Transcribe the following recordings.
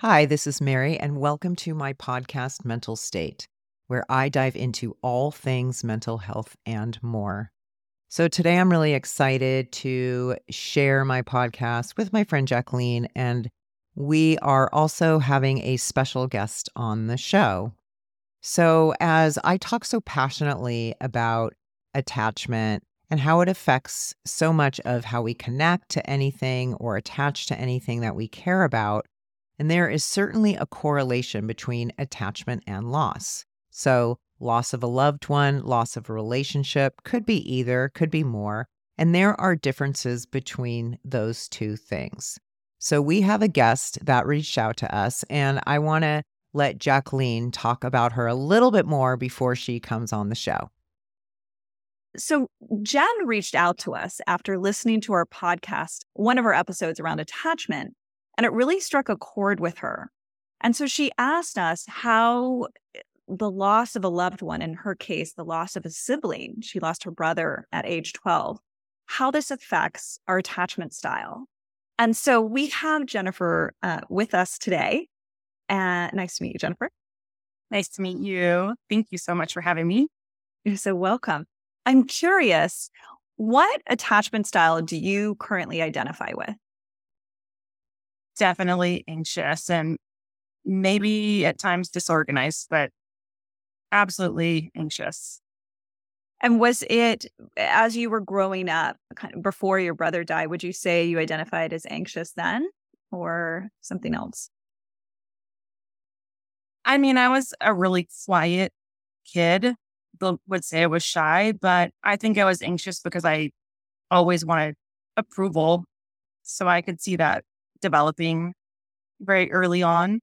Hi, this is Mary, and welcome to my podcast, Mental State, where I dive into all things mental health and more. So, today I'm really excited to share my podcast with my friend Jacqueline, and we are also having a special guest on the show. So, as I talk so passionately about attachment and how it affects so much of how we connect to anything or attach to anything that we care about, and there is certainly a correlation between attachment and loss. So, loss of a loved one, loss of a relationship could be either, could be more. And there are differences between those two things. So, we have a guest that reached out to us, and I want to let Jacqueline talk about her a little bit more before she comes on the show. So, Jen reached out to us after listening to our podcast, one of our episodes around attachment, and it really struck a chord with her. And so she asked us how eh, the loss of a loved one, in her case, the loss of a sibling, she lost her brother at age 12, how this affects our attachment style. And so we have Jennifer uh, with us today. And uh, nice to meet you, Jennifer. Nice to meet you. Thank you so much for having me. You're so welcome. I'm curious, what attachment style do you currently identify with? Definitely anxious and maybe at times disorganized, but absolutely anxious. And was it as you were growing up, kind of before your brother died, would you say you identified as anxious then or something else? I mean, I was a really quiet kid. Would say I was shy, but I think I was anxious because I always wanted approval. So I could see that developing very early on.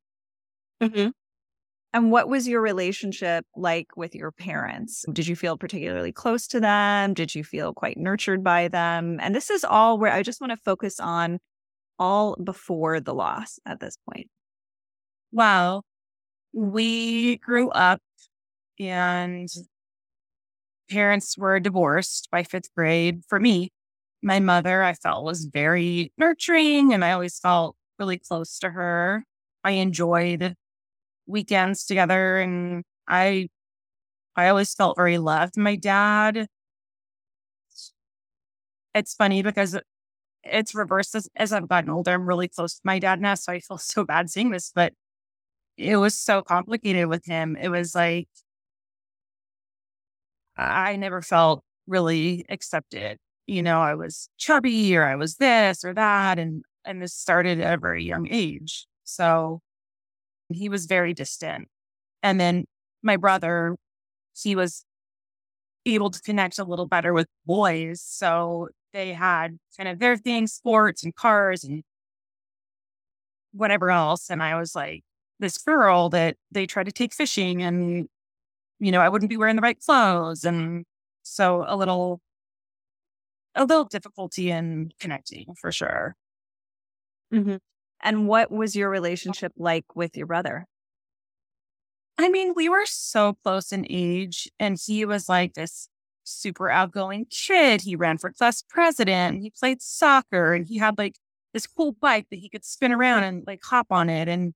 Mm-hmm. And what was your relationship like with your parents? Did you feel particularly close to them? Did you feel quite nurtured by them? And this is all where I just want to focus on all before the loss at this point. Well, we grew up and parents were divorced by fifth grade for me my mother, I felt was very nurturing and I always felt really close to her. I enjoyed weekends together and I I always felt very loved. My dad it's funny because it's reversed as, as I've gotten older. I'm really close to my dad now, so I feel so bad saying this, but it was so complicated with him. It was like I never felt really accepted you know, I was chubby or I was this or that. And, and this started at a very young age. So he was very distant. And then my brother, he was able to connect a little better with boys. So they had kind of their thing, sports and cars and whatever else. And I was like this girl that they tried to take fishing and, you know, I wouldn't be wearing the right clothes. And so a little a little difficulty in connecting for sure. Mm-hmm. And what was your relationship like with your brother? I mean, we were so close in age, and he was like this super outgoing kid. He ran for class president, he played soccer, and he had like this cool bike that he could spin around and like hop on it. And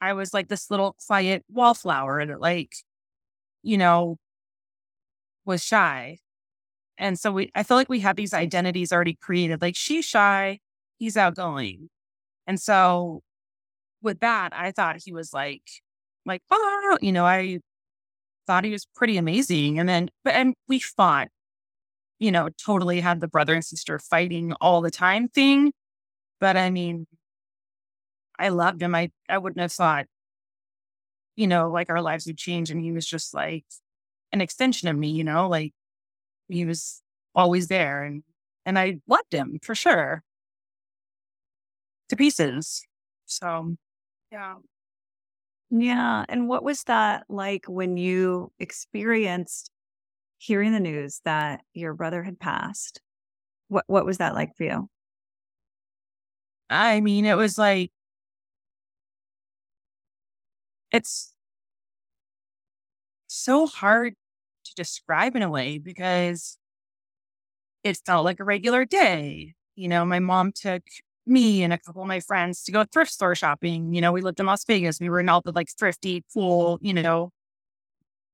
I was like this little quiet wallflower that, like, you know, was shy. And so we, I feel like we have these identities already created. Like she's shy, he's outgoing. And so with that, I thought he was like, like, oh, you know, I thought he was pretty amazing. And then, but, and we fought, you know, totally had the brother and sister fighting all the time thing. But I mean, I loved him. I, I wouldn't have thought, you know, like our lives would change. And he was just like an extension of me, you know, like he was always there and and I loved him for sure. To pieces. So yeah. Yeah. And what was that like when you experienced hearing the news that your brother had passed? What what was that like for you? I mean, it was like it's so hard describe in a way because it felt like a regular day. You know, my mom took me and a couple of my friends to go thrift store shopping. You know, we lived in Las Vegas. We were in all the like thrifty, cool, you know,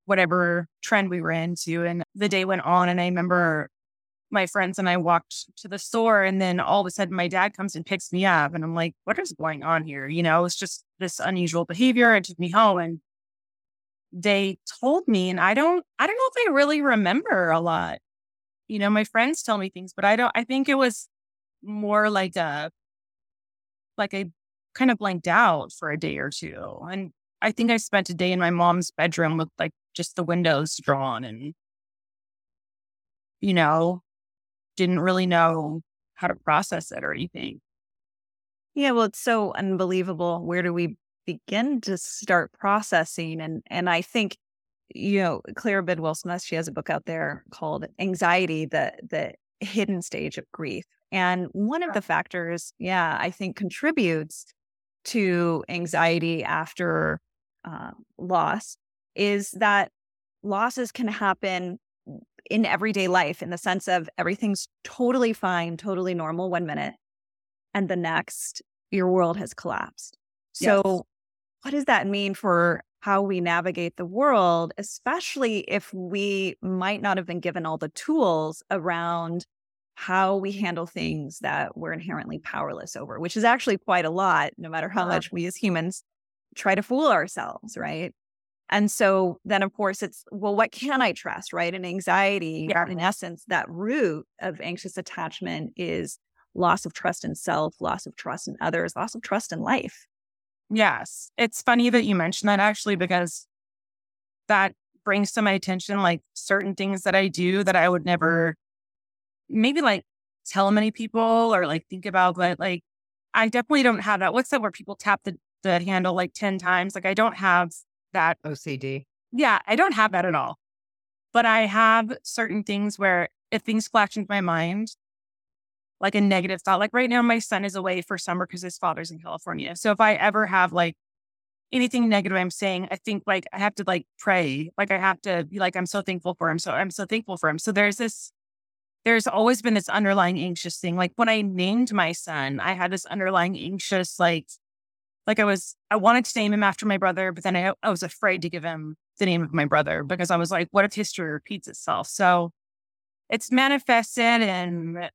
whatever trend we were into. And the day went on. And I remember my friends and I walked to the store. And then all of a sudden, my dad comes and picks me up. And I'm like, what is going on here? You know, it's just this unusual behavior. It took me home. And they told me, and I don't, I don't know if I really remember a lot. You know, my friends tell me things, but I don't, I think it was more like a, like I kind of blanked out for a day or two. And I think I spent a day in my mom's bedroom with like just the windows drawn and, you know, didn't really know how to process it or anything. Yeah, well, it's so unbelievable. Where do we begin to start processing? And and I think, you know, Claire Bidwell Smith, she has a book out there called Anxiety, the the hidden stage of grief. And one of the factors, yeah, I think contributes to anxiety after uh, loss is that losses can happen in everyday life in the sense of everything's totally fine, totally normal one minute, and the next, your world has collapsed. So, yes. What does that mean for how we navigate the world, especially if we might not have been given all the tools around how we handle things that we're inherently powerless over, which is actually quite a lot, no matter how much we as humans try to fool ourselves, right? And so then, of course, it's, well, what can I trust, right? And anxiety, yeah. in essence, that root of anxious attachment is loss of trust in self, loss of trust in others, loss of trust in life. Yes. It's funny that you mentioned that actually, because that brings to my attention like certain things that I do that I would never maybe like tell many people or like think about, but like I definitely don't have that. What's that where people tap the, the handle like 10 times? Like I don't have that OCD. Yeah, I don't have that at all. But I have certain things where if things flash into my mind, like a negative thought, like right now, my son is away for summer because his father's in California. So if I ever have like anything negative I'm saying, I think like I have to like pray. Like I have to be like, I'm so thankful for him. So I'm so thankful for him. So there's this, there's always been this underlying anxious thing. Like when I named my son, I had this underlying anxious, like like I was, I wanted to name him after my brother, but then I, I was afraid to give him the name of my brother because I was like, what if history repeats itself? So it's manifested in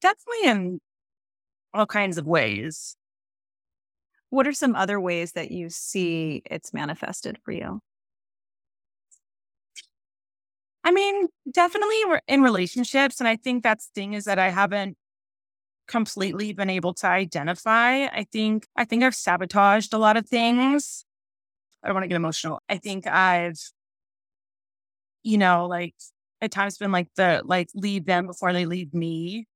definitely in all kinds of ways. What are some other ways that you see it's manifested for you? I mean, definitely in relationships. And I think that's the thing is that I haven't completely been able to identify. I think I think I've sabotaged a lot of things. I don't want to get emotional. I think I've, you know, like at times been like the like leave them before they leave me.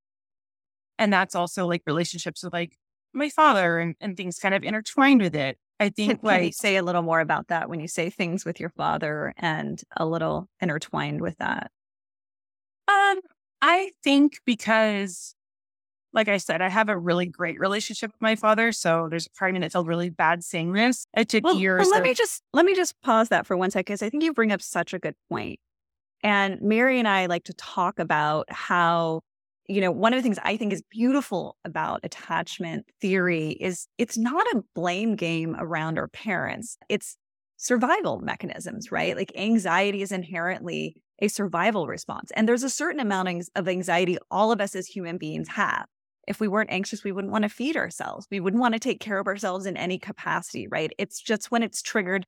And that's also like relationships with like my father and, and things kind of intertwined with it. I think can, like can you say a little more about that when you say things with your father and a little intertwined with that. Um, I think because like I said, I have a really great relationship with my father. So there's a part of me that felt really bad saying this. It took well, years. Well, let me just let me just pause that for one second because I think you bring up such a good point. And Mary and I like to talk about how, you know, one of the things I think is beautiful about attachment theory is it's not a blame game around our parents. It's survival mechanisms, right? Like anxiety is inherently a survival response. And there's a certain amount of anxiety all of us as human beings have if we weren't anxious, we wouldn't want to feed ourselves. We wouldn't want to take care of ourselves in any capacity, right? It's just when it's triggered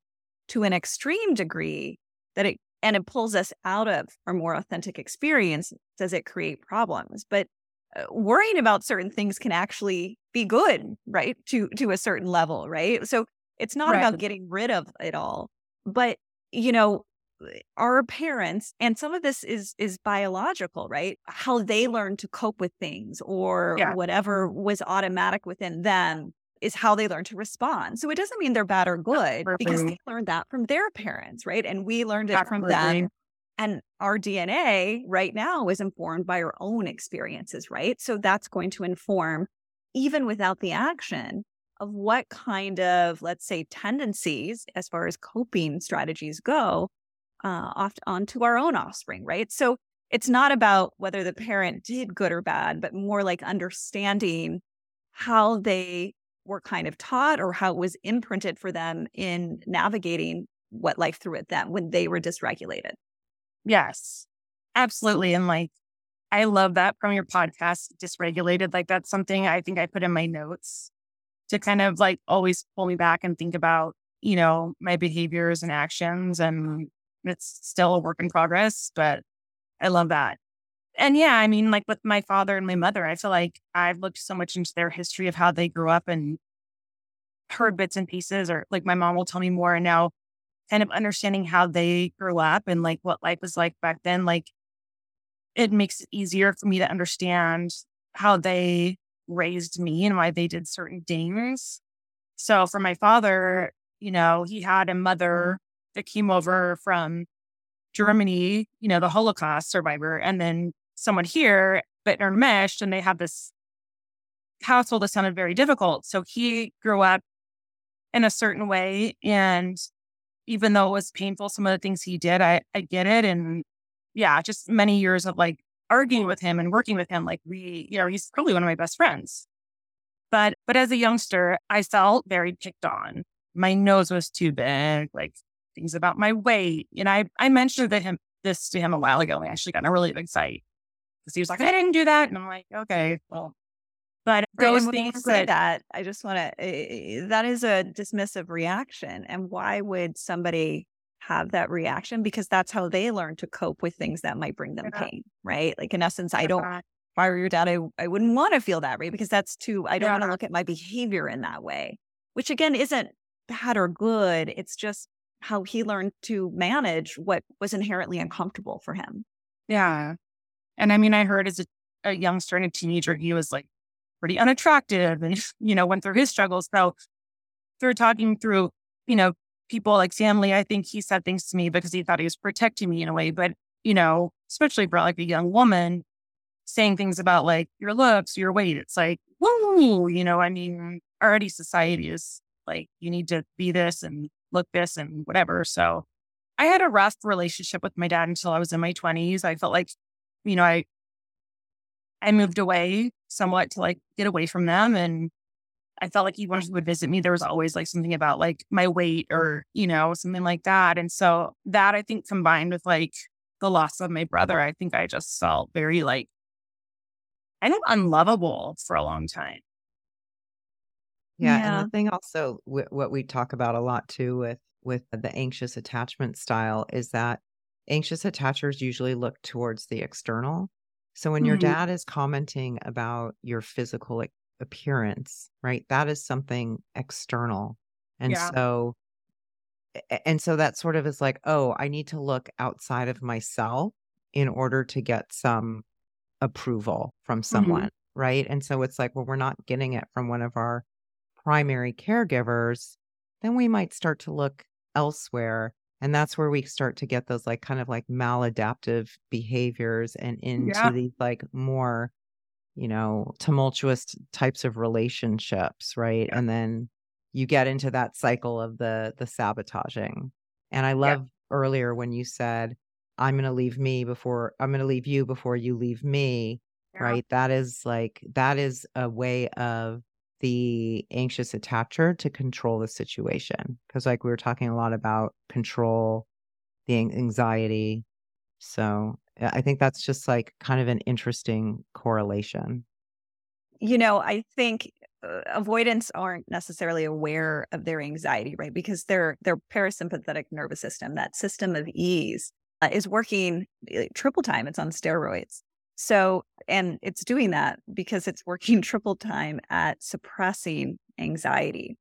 to an extreme degree that it and it pulls us out of our more authentic experience does it create problems but uh, worrying about certain things can actually be good right to to a certain level right so it's not right. about getting rid of it all but you know our parents and some of this is is biological right how they learn to cope with things or yeah. whatever was automatic within them is how they learn to respond. So it doesn't mean they're bad or good because they learned that from their parents right? And we learned it Absolutely. from them. And our dna right now is informed by our own experiences right? So that's going to inform even without the action of what kind of let's say tendencies as far as coping strategies go uh, off onto our own offspring, right? So it's not about whether the parent did good or bad, but more like understanding how they were kind of taught or how it was imprinted for them in navigating what life threw at them when they were dysregulated. Yes, absolutely. And like, I love that from your podcast, Dysregulated. Like, that's something I think I put in my notes to kind of like always pull me back and think about, you know, my behaviors and actions. And it's still a work in progress, but I love that. And yeah, I mean, like with my father and my mother, I feel like I've looked so much into their history of how they grew up and heard bits and pieces, or like my mom will tell me more. And now, kind of understanding how they grew up and like what life was like back then, like it makes it easier for me to understand how they raised me and why they did certain things. So for my father, you know, he had a mother that came over from Germany, you know, the Holocaust survivor, and then someone here, but enmeshed, and they have this household that sounded very difficult. So he grew up in a certain way. And even though it was painful, some of the things he did, I, I get it. And yeah, just many years of like arguing with him and working with him. Like we, you know, he's probably one of my best friends. But but as a youngster, I felt very picked on. My nose was too big, like things about my weight. And I I mentioned that him this to him a while ago. I actually got in a really big fight because he was like, I didn't do that. And I'm like, okay, well. But those things that, that I just want to, uh, that is a dismissive reaction. And why would somebody have that reaction? Because that's how they learn to cope with things that might bring them yeah. pain, right? Like in essence, I don't, if I were your dad, I, I wouldn't want to feel that way because that's too, I don't yeah. want to look at my behavior in that way, which again isn't bad or good. It's just how he learned to manage what was inherently uncomfortable for him. Yeah. And I mean, I heard as a, a youngster and a teenager, he was like pretty unattractive and, you know, went through his struggles. So through talking through, you know, people like family, I think he said things to me because he thought he was protecting me in a way. But, you know, especially for like a young woman, saying things about like your looks, your weight, it's like, whoa, you know, I mean, already society is like, you need to be this and look this and whatever. So I had a rough relationship with my dad until I was in my 20s. I felt like you know, I I moved away somewhat to like get away from them. And I felt like even when he would visit me, there was always like something about like my weight or, you know, something like that. And so that I think combined with like the loss of my brother, I think I just felt very like kind of unlovable for a long time. Yeah, yeah. and the thing also w- what we talk about a lot too with with the anxious attachment style is that anxious attachers usually look towards the external. So when mm-hmm. your dad is commenting about your physical appearance, right, that is something external. And yeah. so, and so that sort of is like, oh, I need to look outside of myself in order to get some approval from mm-hmm. someone. Mm-hmm. Right. And so it's like, well, we're not getting it from one of our primary caregivers. Then we might start to look elsewhere and that's where we start to get those like kind of like maladaptive behaviors and into yeah. these like more, you know, tumultuous types of relationships, right? Yeah. And then you get into that cycle of the the sabotaging. And I love yeah. earlier when you said, I'm going to leave me before I'm going to leave you before you leave me, right? That is like that is a way of the anxious attacher to control the situation. Because, like, we were talking a lot about control, the anxiety. So, I think that's just like kind of an interesting correlation. You know, I think avoidance aren't necessarily aware of their anxiety, right? Because their their parasympathetic nervous system, that system of ease, uh, is working uh, triple time. It's on steroids. So, and it's doing that because it's working triple time at suppressing anxiety.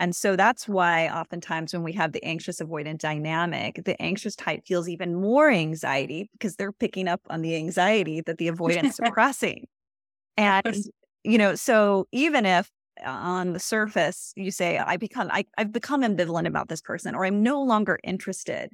And so that's why oftentimes when we have the anxious avoidant dynamic, the anxious type feels even more anxiety because they're picking up on the anxiety that the avoidant suppressing. And, you know, so even if uh, on the surface you say, I become, I, I've become ambivalent about this person or I'm no longer interested,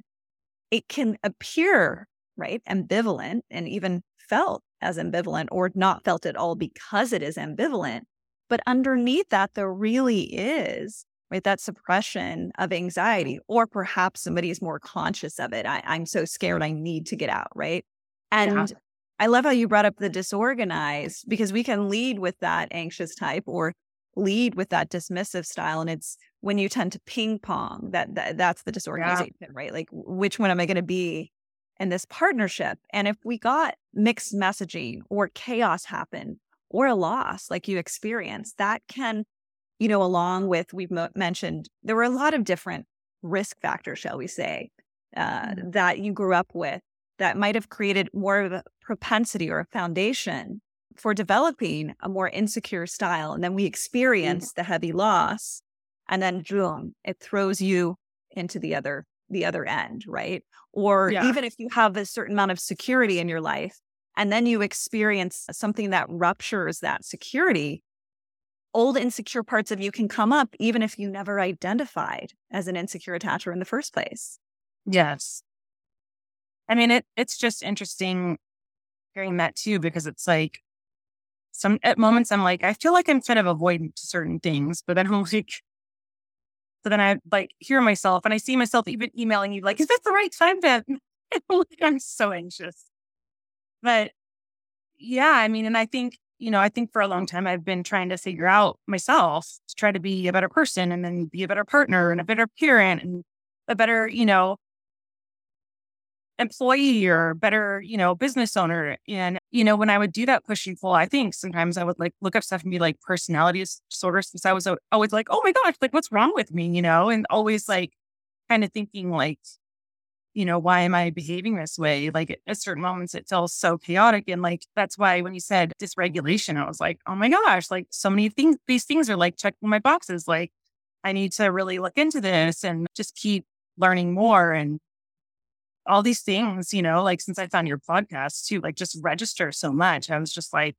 it can appear right ambivalent and even felt as ambivalent or not felt at all because it is ambivalent. But underneath that, there really is right that suppression of anxiety, or perhaps somebody is more conscious of it. I, I'm so scared, I need to get out, right? And yeah. I love how you brought up the disorganized because we can lead with that anxious type or lead with that dismissive style. And it's when you tend to ping pong that, that that's the disorganization, yeah. right? Like, which one am I going to be in this partnership? And if we got mixed messaging or chaos happen or a loss like you experienced, that can, you know, along with we've mo- mentioned, there were a lot of different risk factors, shall we say, uh, mm-hmm. that you grew up with that might have created more of a propensity or a foundation for developing a more insecure style. And then we mm-hmm. experience the heavy loss and then boom, it throws you into the other the other end, right? Or yeah. even if you have a certain amount of security in your life and then you experience something that ruptures that security, old insecure parts of you can come up even if you never identified as an insecure attacher in the first place. Yes. I mean, it it's just interesting hearing that too, because it's like some at moments I'm like, I feel like I'm kind of avoidant to certain things, but then I'm like, so then I like hear myself and I see myself even emailing you, like, is this the right time to? I'm so anxious. But yeah, I mean, and I think, you know, I think for a long time I've been trying to figure out myself to try to be a better person and then be a better partner and a better parent and a better, you know, employee or better, you know, business owner. And, you know, when I would do that push and pull, I think sometimes I would like look up stuff and be like personality disorders since I was always like, oh my gosh, like what's wrong with me, you know, and always like kind of thinking like, you know, why am I behaving this way? Like at certain moments, it feels so chaotic. And like, that's why when you said dysregulation, I was like, oh my gosh, like so many things, these things are like checking my boxes. Like, I need to really look into this and just keep learning more. And all these things, you know, like since I found your podcast too, like just register so much. I was just like,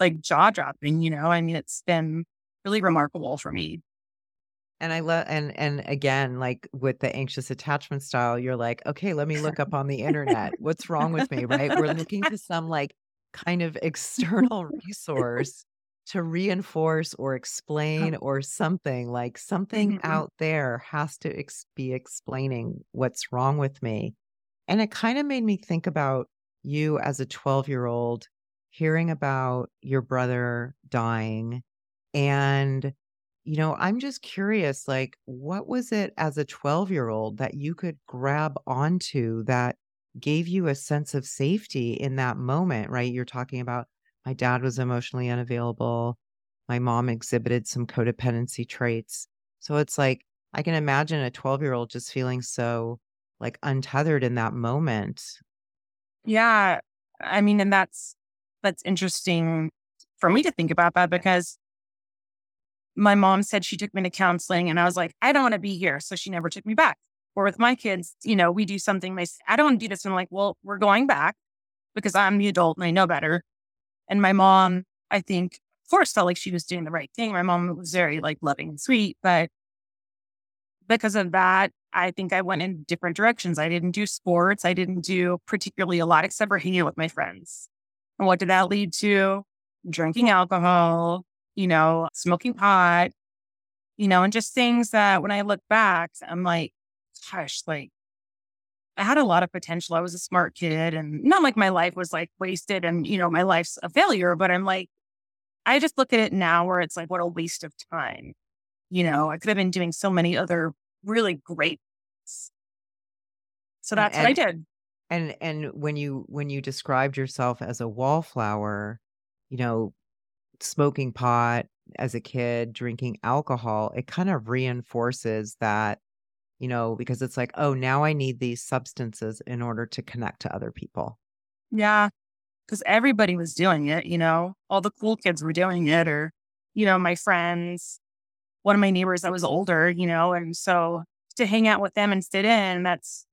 like jaw dropping, you know. I mean, it's been really remarkable for me. And I love, and and again, like with the anxious attachment style, you're like, okay, let me look up on the internet. What's wrong with me, right? We're looking to some like kind of external resource to reinforce or explain or something like something mm-hmm. out there has to ex- be explaining what's wrong with me. And it kind of made me think about you as a 12 year old hearing about your brother dying. And, you know, I'm just curious like, what was it as a 12 year old that you could grab onto that gave you a sense of safety in that moment, right? You're talking about my dad was emotionally unavailable. My mom exhibited some codependency traits. So it's like, I can imagine a 12 year old just feeling so like untethered in that moment. Yeah. I mean, and that's, that's interesting for me to think about that because my mom said she took me to counseling and I was like, I don't want to be here. So she never took me back. Or with my kids, you know, we do something, they say, I don't want to do this. And I'm like, well, we're going back because I'm the adult and I know better. And my mom, I think, of course, felt like she was doing the right thing. My mom was very like loving and sweet, but because of that, I think I went in different directions. I didn't do sports. I didn't do particularly a lot except for hanging out with my friends. And what did that lead to? Drinking alcohol, you know, smoking pot, you know, and just things that when I look back, I'm like, gosh, like I had a lot of potential. I was a smart kid and not like my life was like wasted and, you know, my life's a failure, but I'm like, I just look at it now where it's like, what a waste of time. You know, I could have been doing so many other really great things. So that's and, what I did. And and when you when you described yourself as a wallflower, you know, smoking pot as a kid, drinking alcohol, it kind of reinforces that you know, because it's like, oh, now I need these substances in order to connect to other people. Yeah. Cause everybody was doing it, you know, all the cool kids were doing it, or, you know, my friends, one of my neighbors that was older, you know, and so to hang out with them and sit in, that's,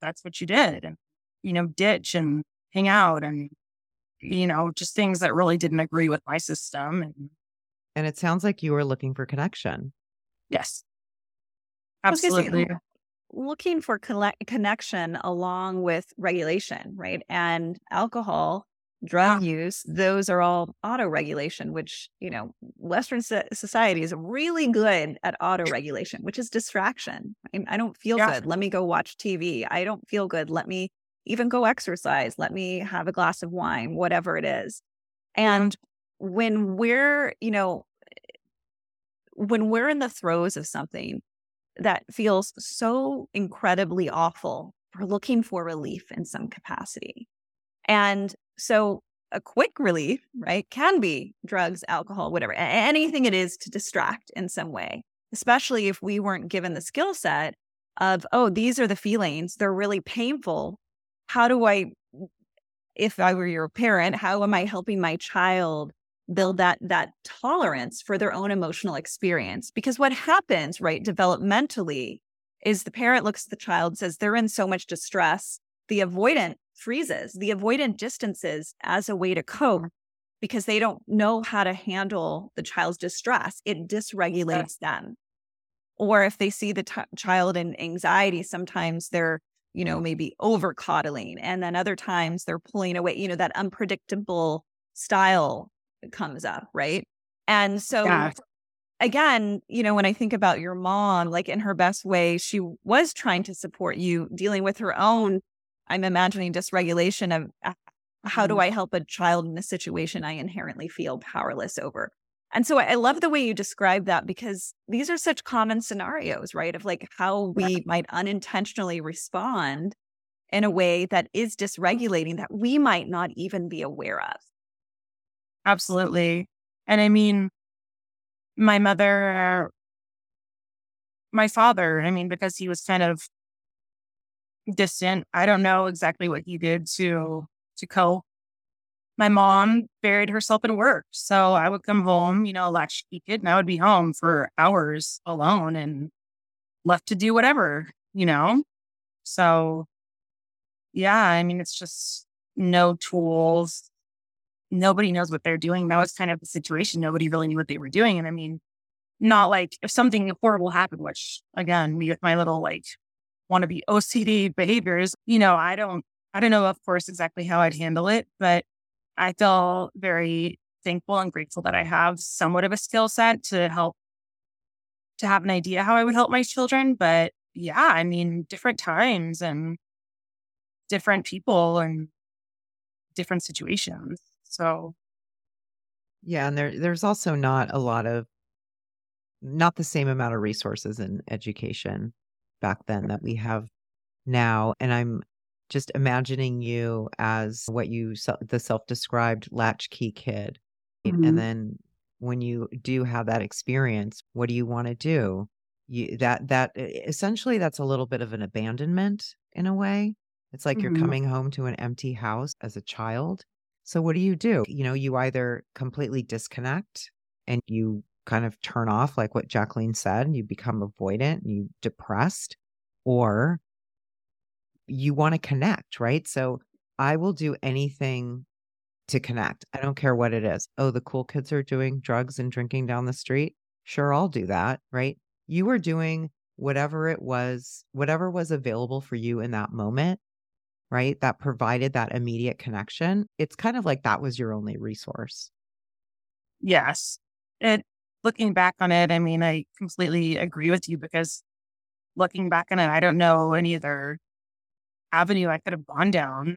that's what you did. And, you know, ditch and hang out and, you know, just things that really didn't agree with my system. And, and it sounds like you were looking for connection. Yes. Absolutely. Say, looking for connection along with regulation, right? And alcohol, drug yeah. use, those are all auto regulation, which, you know, Western society is really good at auto regulation, which is distraction. I, I don't feel yeah. good. Let me go watch TV. I don't feel good. Let me even go exercise. Let me have a glass of wine, whatever it is. And when we're, you know, when we're in the throes of something that feels so incredibly awful, we're looking for relief in some capacity. And so a quick relief, right, can be drugs, alcohol, whatever, anything it is to distract in some way, especially if we weren't given the skill set of, oh, these are the feelings, they're really painful. How do I, if I were your parent, how am I helping my child build that that tolerance for their own emotional experience because what happens right developmentally is the parent looks at the child says they're in so much distress. The avoidant freezes the avoidant distances as a way to cope mm. because they don't know how to handle the child's distress. It dysregulates them. Or if they see the t- child in anxiety sometimes they're you know maybe over coddling and then other times they're pulling away you know that unpredictable style comes up, right? And so yeah. again, you know, when I think about your mom, like in her best way, she was trying to support you dealing with her own, I'm imagining dysregulation of uh, how do mm-hmm. I help a child in a situation I inherently feel powerless over? And so I love the way you describe that because these are such common scenarios, right? Of like how we might unintentionally respond in a way that is dysregulating that we might not even be aware of. Absolutely. And I mean, my mother, my father, I mean, because he was kind of distant, I don't know exactly what he did to to cope. My mom buried herself in work. So I would come home, you know, latchkey kid, and I would be home for hours alone and left to do whatever, you know? So yeah, I mean, it's just no tools, nobody knows what they're doing. That was kind of the situation. Nobody really knew what they were doing. And I mean, not like if something horrible happened, which again, me with my little like want to be OCD behaviors, you know, I don't, I don't know, of course, exactly how I'd handle it, but I feel very thankful and grateful that I have somewhat of a skill set to help to have an idea how I would help my children. But yeah, I mean, different times and different people and different situations. So yeah, and there there's also not a lot of not the same amount of resources in education back then that we have now and I'm just imagining you as what you the self-described latchkey kid mm-hmm. and then when you do have that experience what do you want to do you that that essentially that's a little bit of an abandonment in a way it's like mm-hmm. you're coming home to an empty house as a child so what do you do? You know, you either completely disconnect and you kind of turn off, like what Jacqueline said, and you become avoidant and you depressed, or you want to connect, right? So I will do anything to connect. I don't care what it is. Oh, the cool kids are doing drugs and drinking down the street. Sure, I'll do that, right? You were doing whatever it was, whatever was available for you in that moment right? That provided that immediate connection. It's kind of like that was your only resource. Yes. And looking back on it, I mean, I completely agree with you because looking back on it, I don't know any other avenue I could have gone down.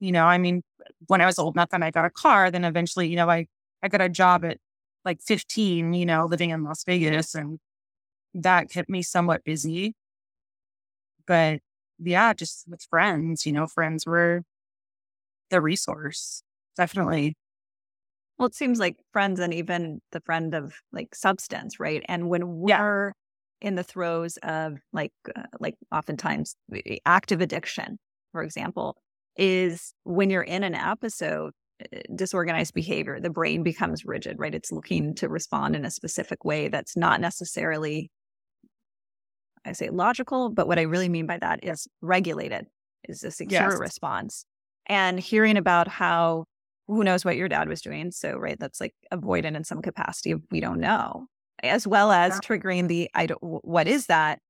You know, I mean, when I was old enough and I got a car, then eventually, you know, I, I got a job at like 15, you know, living in Las Vegas and that kept me somewhat busy. But yeah, just with friends, you know, friends were the resource. Definitely. Well, it seems like friends and even the friend of like substance, right? And when we're yeah. in the throes of like, uh, like oftentimes active addiction, for example, is when you're in an episode, uh, disorganized behavior, the brain becomes rigid, right? It's looking to respond in a specific way that's not necessarily I say logical, but what I really mean by that is regulated, is a secure yes. response. And hearing about how who knows what your dad was doing. So, right, that's like avoidant in some capacity. Of we don't know, as well as triggering the I don't, what is that?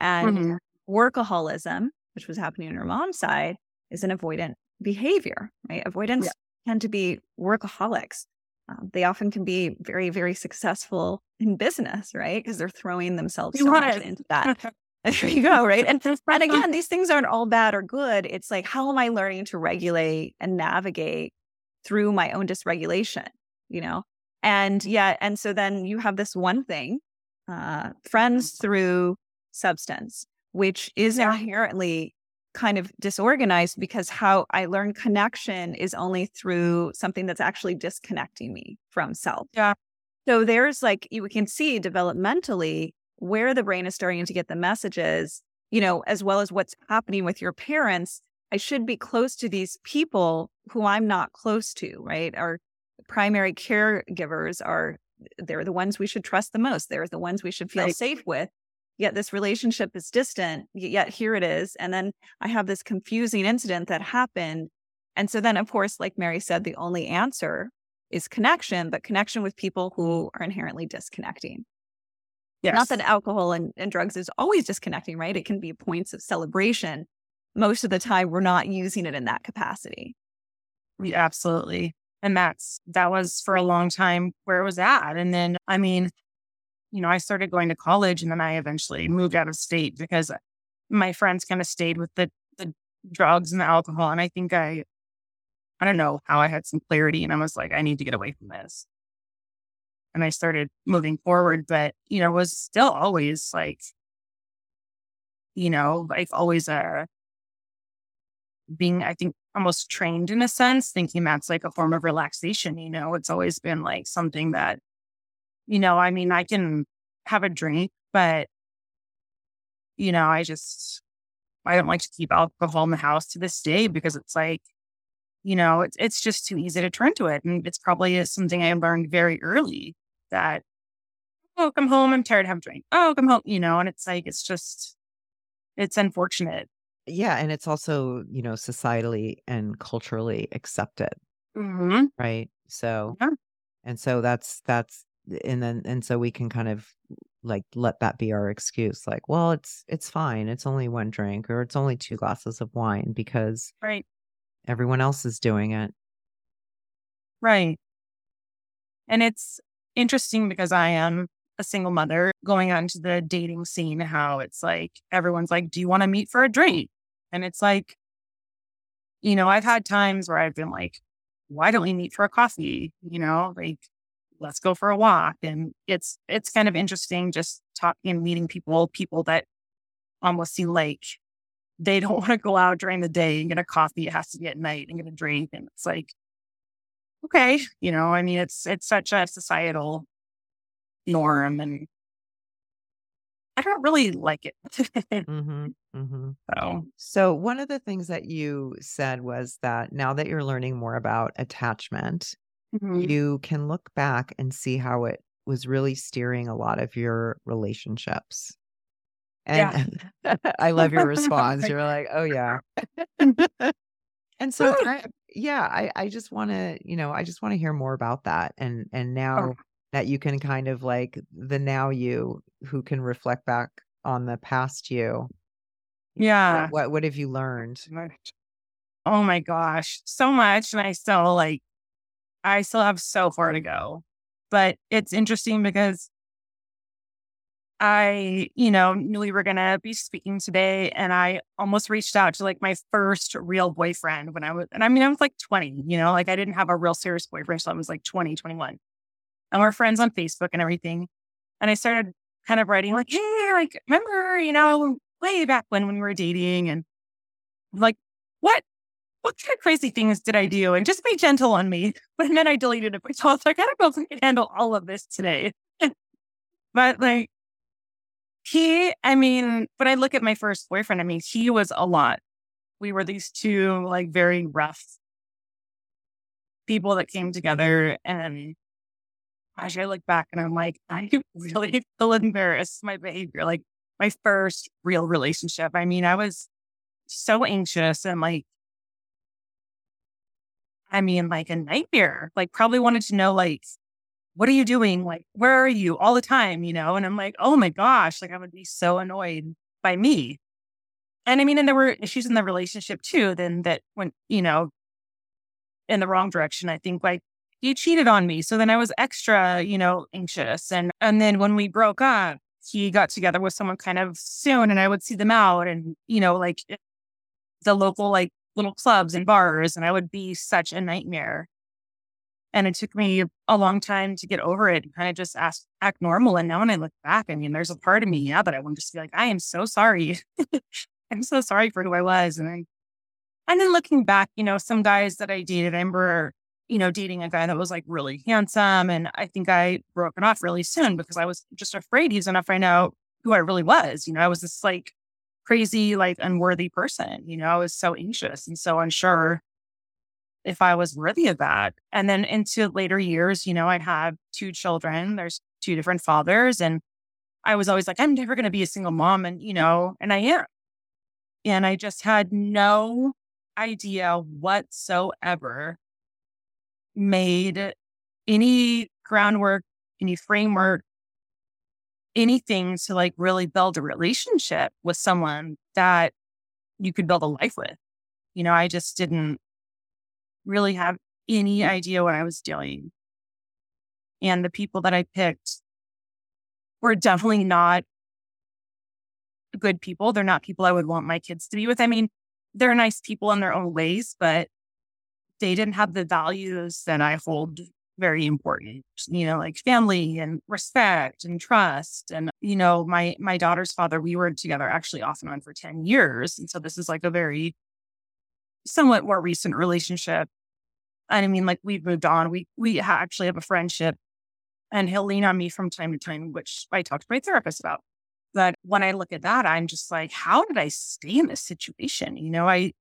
And mm-hmm. workaholism, which was happening on your mom's side, is an avoidant behavior, right? Avoidants yeah. tend to be workaholics. Um, they often can be very, very successful in business, right? Because they're throwing themselves so much into that. there you go, right? And, and again, these things aren't all bad or good. It's like, how am I learning to regulate and navigate through my own dysregulation, you know? And yeah, and so then you have this one thing, uh, friends through substance, which is inherently kind of disorganized because how I learn connection is only through something that's actually disconnecting me from self. Yeah. So there's like, you can see developmentally where the brain is starting to get the messages, you know, as well as what's happening with your parents. I should be close to these people who I'm not close to, right? Our primary caregivers are, they're the ones we should trust the most. They're the ones we should feel right. safe with yet this relationship is distant yet here it is and then i have this confusing incident that happened and so then of course like mary said the only answer is connection but connection with people who are inherently disconnecting. Yes. not that alcohol and, and drugs is always disconnecting right? It can be points of celebration. Most of the time we're not using it in that capacity. Yeah, absolutely and that's that was for a long time where it was at and then i mean you know, I started going to college and then I eventually moved out of state because my friends kind of stayed with the, the drugs and the alcohol. And I think I, I don't know how I had some clarity and I was like, I need to get away from this. And I started moving forward, but, you know, was still always like, you know, like always uh, being, I think, almost trained in a sense, thinking that's like a form of relaxation. You know, it's always been like something that you know, I mean, I can have a drink, but, you know, I just, I don't like to keep alcohol in the house to this day because it's like, you know, it's, it's just too easy to turn to it. And it's probably something I learned very early that, oh, come home, I'm tired, have a drink. Oh, come home, you know, and it's like, it's just, it's unfortunate. Yeah. And it's also, you know, societally and culturally accepted. Mm-hmm. Right. So, yeah. and so that's, that's, and then and so we can kind of like let that be our excuse like well it's it's fine it's only one drink or it's only two glasses of wine because right. everyone else is doing it. Right. And it's interesting because i am a single mother going on to the dating scene how it's like everyone's like do you want to meet for a drink? And it's like you know i've had times where i've been like why don't we meet for a coffee? You know like let's go for a walk. And it's it's kind of interesting just talking and meeting people, people that almost seem like they don't want to go out during the day and get a coffee. It has to be at night and get a drink. And it's like, okay, you know, I mean, it's it's such a societal norm, and I don't really like it. mm-hmm, mm-hmm. So, so one of the things that you said was that now that you're learning more about attachment, mm-hmm. you can look back and see how it was really steering a lot of your relationships. And yeah. I love your response. You're like, oh, yeah. and so, I, yeah, I, I just want to, you know, I just want to hear more about that. And, and oh. now oh. that you can kind of like the now you who can reflect back on the past you. Yeah. What, what, what have you learned? Oh my gosh, so much. And I still like I still have so far to go. But it's interesting because I, you know, knew we were going to be speaking today. And I almost reached out to like my first real boyfriend when I was, and I mean, I was like 20, you know, like I didn't have a real serious boyfriend. So I was like 20, 21. And we're friends on Facebook and everything. And I started kind of writing like, hey, like, remember, you know, way back when, when we were dating and like, what what kind of crazy things did I do? And just be gentle on me. But then I deleted it. So I don't know if I can handle all of this today. but like, he, I mean, when I look at my first boyfriend, I mean, he was a lot. We were these two like very rough people that came together. And as I look back and I'm like, I really feel embarrassed my behavior. Like my first real relationship. I mean, I was so anxious and like I mean, like a nightmare. Like, probably wanted to know, like, what are you doing? Like, where are you all the time? You know? And I'm like, oh my gosh, like, I would be so annoyed by me. And I mean, and there were issues in the relationship too, then that went, you know, in the wrong direction. I think like he cheated on me. So then I was extra, you know, anxious. And and then when we broke up, he got together with someone kind of soon and I would see them out and, you know, like eh, the local like little clubs and bars. And I would be such a nightmare. And it took me a long time to get over it and kind of just ask, act normal. And now when I look back, I mean, there's a part of me, yeah, that I want to just be like, I am so sorry. I'm so sorry for who I was. And I, and then looking back, you know, some guys that I dated, I remember, you know, dating a guy that was like really handsome. And I think I broke it off really soon because I was just afraid he's going to find out who I really was. You know, I was this like crazy, like unworthy person. You know, I was so anxious and so unsure if I was worthy of that. And then into later years, you know, I had two children. There's two different fathers. And I was always like, I'm never going to be a single mom. And, you know, and I am. And I just had no idea whatsoever made any groundwork, any framework, anything to like really build a relationship with someone that you could build a life with. You know, I just didn't really have any idea what I was doing. And the people that I picked were definitely not good people. They're not people I would want my kids to be with. I mean, they're nice people in their own ways, but they didn't have the values that I hold very important, you know, like family and respect and trust. And, you know, my my daughter's father, we were together actually off and on for 10 years. And so this is like a very somewhat more recent relationship. And I mean, like we've moved on. We we ha- actually have a friendship and he'll lean on me from time to time, which I talked to my therapist about. But when I look at that, I'm just like, how did I stay in this situation? You know, I,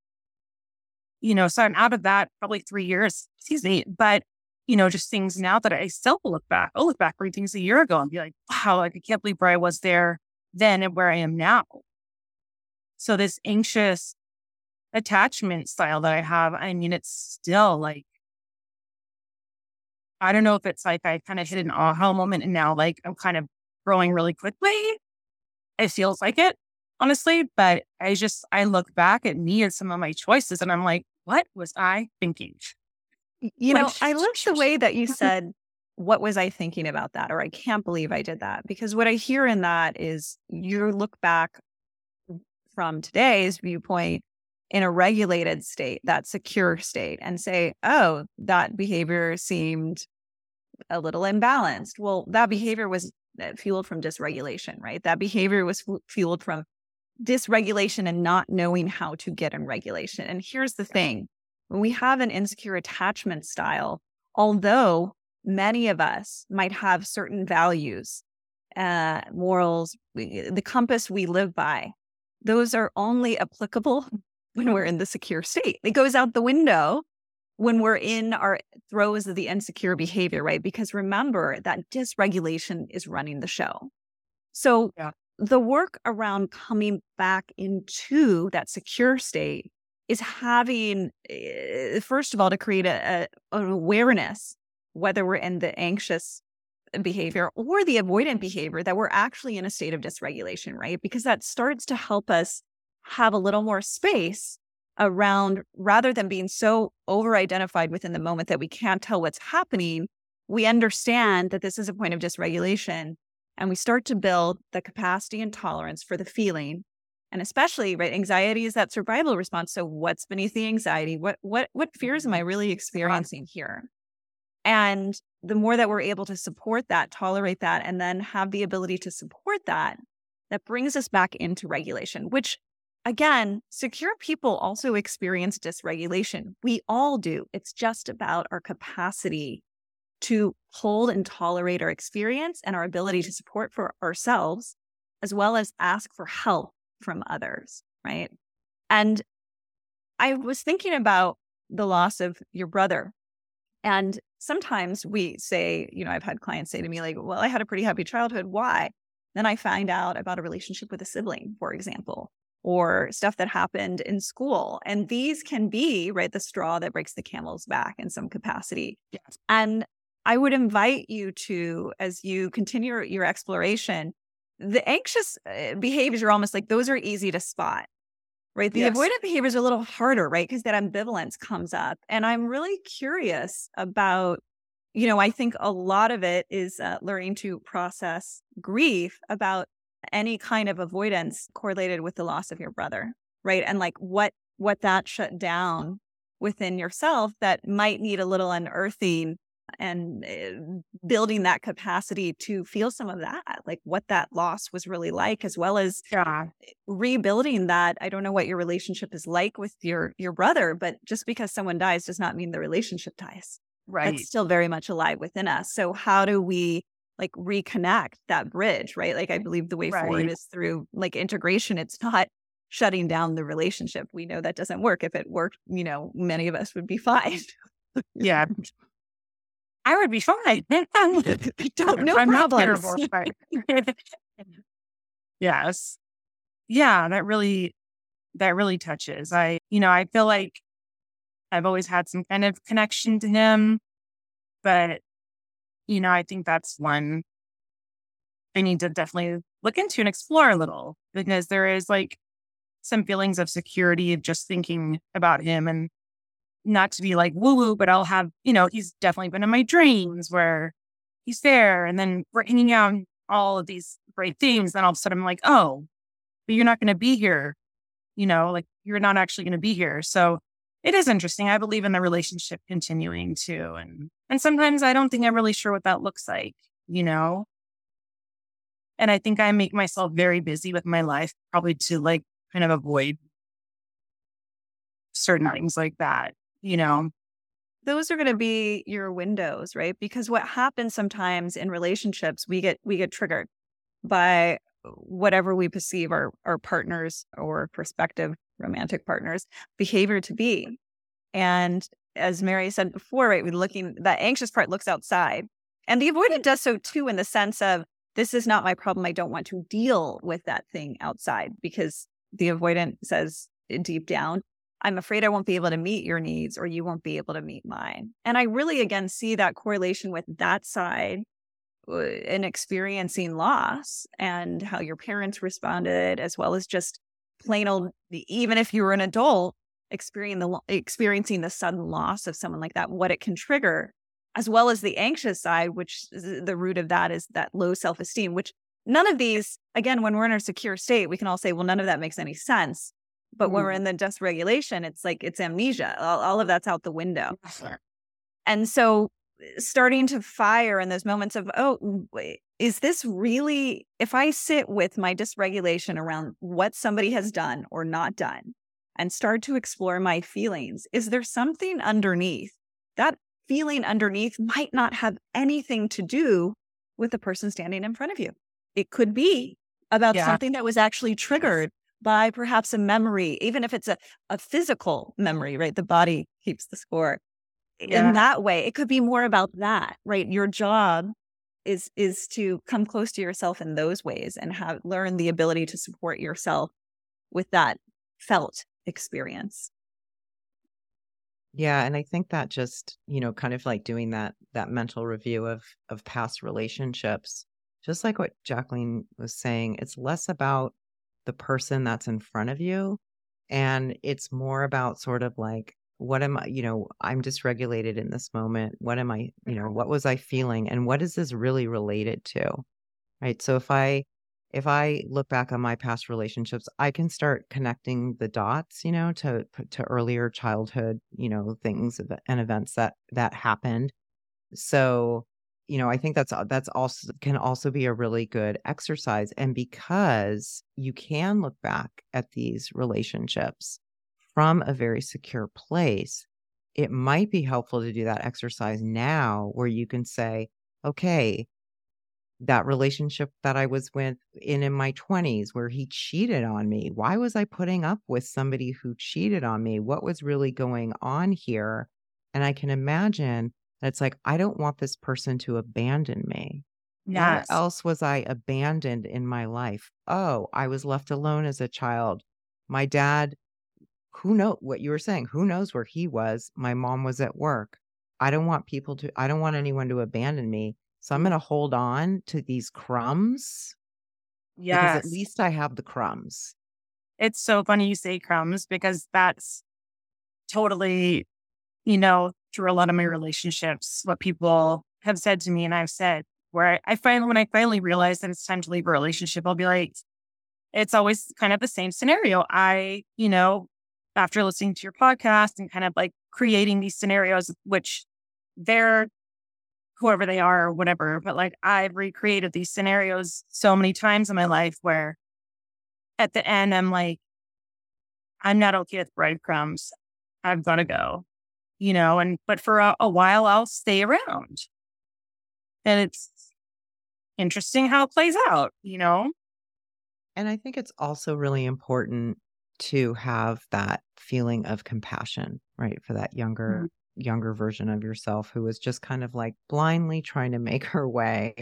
you know, so I'm out of that probably three years, excuse me. But, you know, just things now that I still look back, I'll look back for things a year ago and be like, wow, like I can't believe where I was there then and where I am now. So this anxious attachment style that I have, I mean, it's still like, I don't know if it's like I kind of hit an aha moment and now like I'm kind of growing really quickly it feels like it, honestly. But I just, I look back at me and some of my choices and I'm like, what was I thinking? You know, I love the way that you said, what was I thinking about that? Or I can't believe I did that. Because what I hear in that is you look back from today's viewpoint in a regulated state, that secure state, and say, oh, that behavior seemed a little imbalanced. Well, that behavior was uh, fueled from dysregulation, right? That behavior was f- fueled from dysregulation and not knowing how to get in regulation. And here's the thing when we have an insecure attachment style, although many of us might have certain values, uh, morals, we, the compass we live by, those are only applicable when we're in the secure state. It goes out the window when we're in our throes of the insecure behavior, right? Because remember that dysregulation is running the show. So yeah. the work around coming back into that secure state is having, eh, first of all, to create a, a, an awareness, whether we're in the anxious behavior or the avoidant behavior, that we're actually in a state of dysregulation, right? Because that starts to help us have a little more space around rather than being so over identified within the moment that we can't tell what's happening, we understand that this is a point of dysregulation and we start to build the capacity and tolerance for the feeling and especially right anxiety is that survival response so what's beneath the anxiety? What what what fears am i mm-hmm. really experiencing here? And the more that we're able to support that tolerate that and then have the ability to support that that brings us back into regulation which Again, secure people also experience dysregulation. We all do. It's just about our capacity to hold and tolerate our experience and our ability to support for ourselves, as well as ask for help from others, right? And I was thinking about the loss of your brother. And sometimes we say, you know, I've had clients say to me, like, well, I had a pretty happy childhood. Why? Then I find out about a relationship with a sibling, for example or stuff that happened in school. And these can be, right, the straw that breaks the camel's back in some capacity. Yes. And I would invite you to, as you continue your exploration, the anxious uh, behaviors are almost like those are easy to spot, right? The yes. avoidant behaviors are a little harder, right? Because that ambivalence comes up. And I'm really curious about, you know, I think a lot of it is uh, learning to process grief about any kind of avoidance correlated with the loss of your brother, right? And like what what that shut down within yourself that might need a little unearthing and eh, building that capacity to feel some of that, like what that loss was really like, as well as yeah. rebuilding that. I don't know what your relationship is like with your your brother, but just because someone dies does not mean the relationship dies. Right. That's still very much alive within us. So how do we like reconnect that bridge, right? Like I believe the way right. forward is through like integration. It's not shutting down the relationship. We know that doesn't work. If it worked, you know, many of us would be fine. yeah. I would be fine. I don't, no I'm problems. Not yes. Yeah, that really that really touches. I, you know, I feel like I've always had some kind of connection to him, but you know, I think that's one I need to definitely look into and explore a little because there is like some feelings of security of just thinking about him and not to be like woo woo, but I'll have, you know, he's definitely been in my dreams where he's there and then we're hanging out all of these great things. Then all of a sudden I'm like, oh, but you're not going to be here. You know, like you're not actually going to be here. So it is interesting. I believe in the relationship continuing too. And and sometimes I don't think I'm really sure what that looks like, you know? And I think I make myself very busy with my life, probably to like kind of avoid certain things like that you know those are going to be your windows right? Because what happens sometimes in relationships we get we get triggered by whatever we perceive our our partners or prospective romantic partners behavior to be. And as mary said before right we're looking that anxious part looks outside. And the avoidant does so too in the sense of this is not my problem. I don't want to deal with that thing outside because the avoidant says deep down I'm afraid I won't be able to meet your needs or you won't be able to meet mine. And I really, again, see that correlation with that side uh, in experiencing loss and how your parents responded, as well as just plain old, even if you were an adult, experiencing the, experiencing the sudden loss of someone like that, what it can trigger, as well as the anxious side, which the root of that is that low self esteem, which none of these, again, when we're in a secure state, we can all say, well, none of that makes any sense. But mm. when we're mm. in the dysregulation, it's like it's amnesia. All, all of that's out the window. And so eh, starting to fire in those moments of, oh, wait, is this really, if I sit with my dysregulation around what somebody has done or not done and start to explore my feelings, is there something underneath? That feeling underneath might not have anything to do with the person standing in front of you. It could be about yeah. something that was actually triggered by perhaps a memory, even if it's a, a physical memory, right? The body keeps the score. Yeah. In that way, it could be more about that, right? Your job is is to come close to yourself in those ways and have learn the ability to support yourself with that felt experience. Yeah, and I think that just, you know, kind of like doing that that mental review of of past relationships, just like what Jacqueline was saying, it's less about the person that's in front of you. And it's more about sort of like, what am I, you know, I'm dysregulated in this moment. What am I, you know, mm-hmm. what was I feeling? And what is this really related to? Right. So if I, if I look back on my past relationships, I can start connecting the dots, you know, to to earlier childhood, you know, things and events that that happened. So you know, I think that's uh, that's also can also be a really good exercise. And because you can look back at these relationships from a very secure place, it might be helpful to do that exercise now where you can say, okay, that relationship that I was with in in my 20s where he cheated on me. Why was I putting up with somebody who cheated on me? What was really going on here? And I can imagine it's like, I don't want this person to abandon me. Yes. Where else was I abandoned in my life? Oh, I was left alone as a child. My dad, who know what you were saying? Who knows where he was? My mom was at work. I don't want people to, I don't want anyone to abandon me. So I'm going to hold on to these crumbs. Yes. Because at least I have the crumbs. It's so funny you say crumbs because that's totally, you know, through a lot of my relationships, what people have said to me, and I've said, where I, I finally, when I finally realize that it's time to leave a relationship, I'll be like, it's always kind of the same scenario. I, you know, after listening to your podcast and kind of like creating these scenarios, which they're whoever they are or whatever, but like I've recreated these scenarios so many times in my life where at the end I'm like, I'm not okay with breadcrumbs. I've got to go, you know, and, but for a, a while I'll stay around. And it's interesting how it plays out, you know? And I think it's also really important to have that feeling of compassion, right? For that younger, mm-hmm. younger version of yourself who was just kind of like blindly trying to make her way,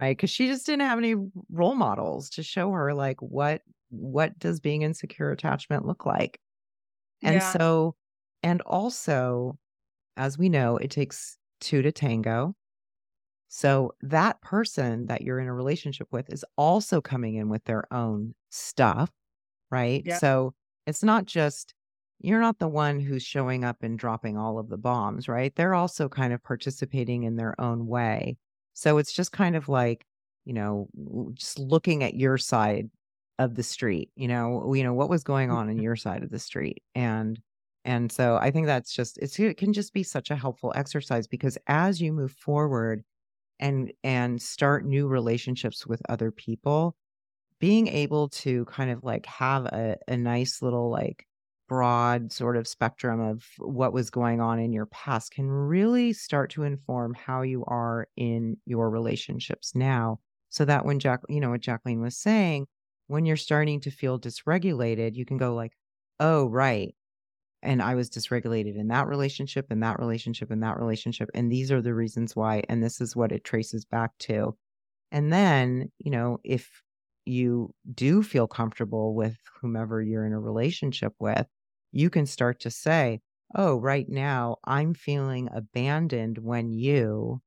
right? Because she just didn't have any role models to show her like what what does being in secure attachment look like? And yeah. so, and also, as we know, it takes two to tango. So that person that you're in a relationship with is also coming in with their own stuff, right? So it's not just you're not the one who's showing up and dropping all of the bombs, right? They're also kind of participating in their own way. So it's just kind of like, you know, just looking at your side of the street, you know, you know what was going mm, on in mm. your side of the street and and so I think that's just it can just be such a helpful exercise because as you move forward and and start new relationships with other people being able to kind of like have a, a nice little like broad sort of spectrum of what was going on in your past can really start to inform how you are in your relationships now. So that when jack you know what jacqueline was saying when you're starting to feel dysregulated you can go like oh right and I was dysregulated in that relationship, in that relationship, in that relationship. And these are the reasons why. And this is what it traces back to. And then, you know, if you do feel comfortable with whomever you're in a relationship with, you can start to say, oh, right now I'm feeling abandoned when you